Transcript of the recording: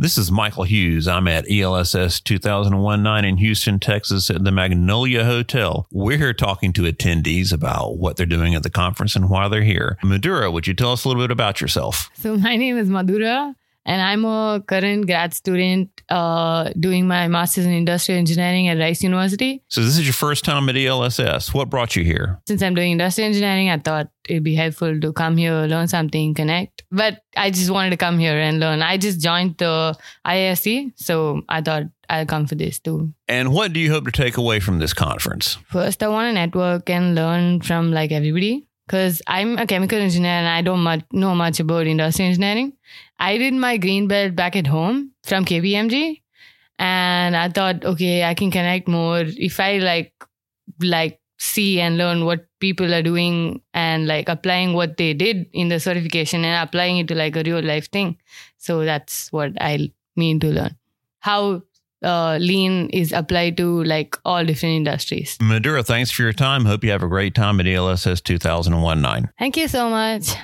This is Michael Hughes. I'm at ELSS 2001-9 in Houston, Texas at the Magnolia Hotel. We're here talking to attendees about what they're doing at the conference and why they're here. Madhura, would you tell us a little bit about yourself? So my name is Madhura, and I'm a current grad student uh, doing my master's in industrial engineering at Rice University. So this is your first time at ELSS. What brought you here? Since I'm doing industrial engineering, I thought it'd be helpful to come here, learn something, connect. But I just wanted to come here and learn. I just joined the IISE, so I thought I'll come for this too. And what do you hope to take away from this conference? First, I want to network and learn from like everybody because I'm a chemical engineer and I don't much, know much about industrial engineering. I did my green belt back at home from KPMG, and I thought, okay, I can connect more if I like like see and learn what people are doing and like applying what they did in the certification and applying it to like a real life thing. So that's what I mean to learn how uh, lean is applied to like all different industries. Madhura, thanks for your time. Hope you have a great time at ELSS 2001-9. Thank you so much.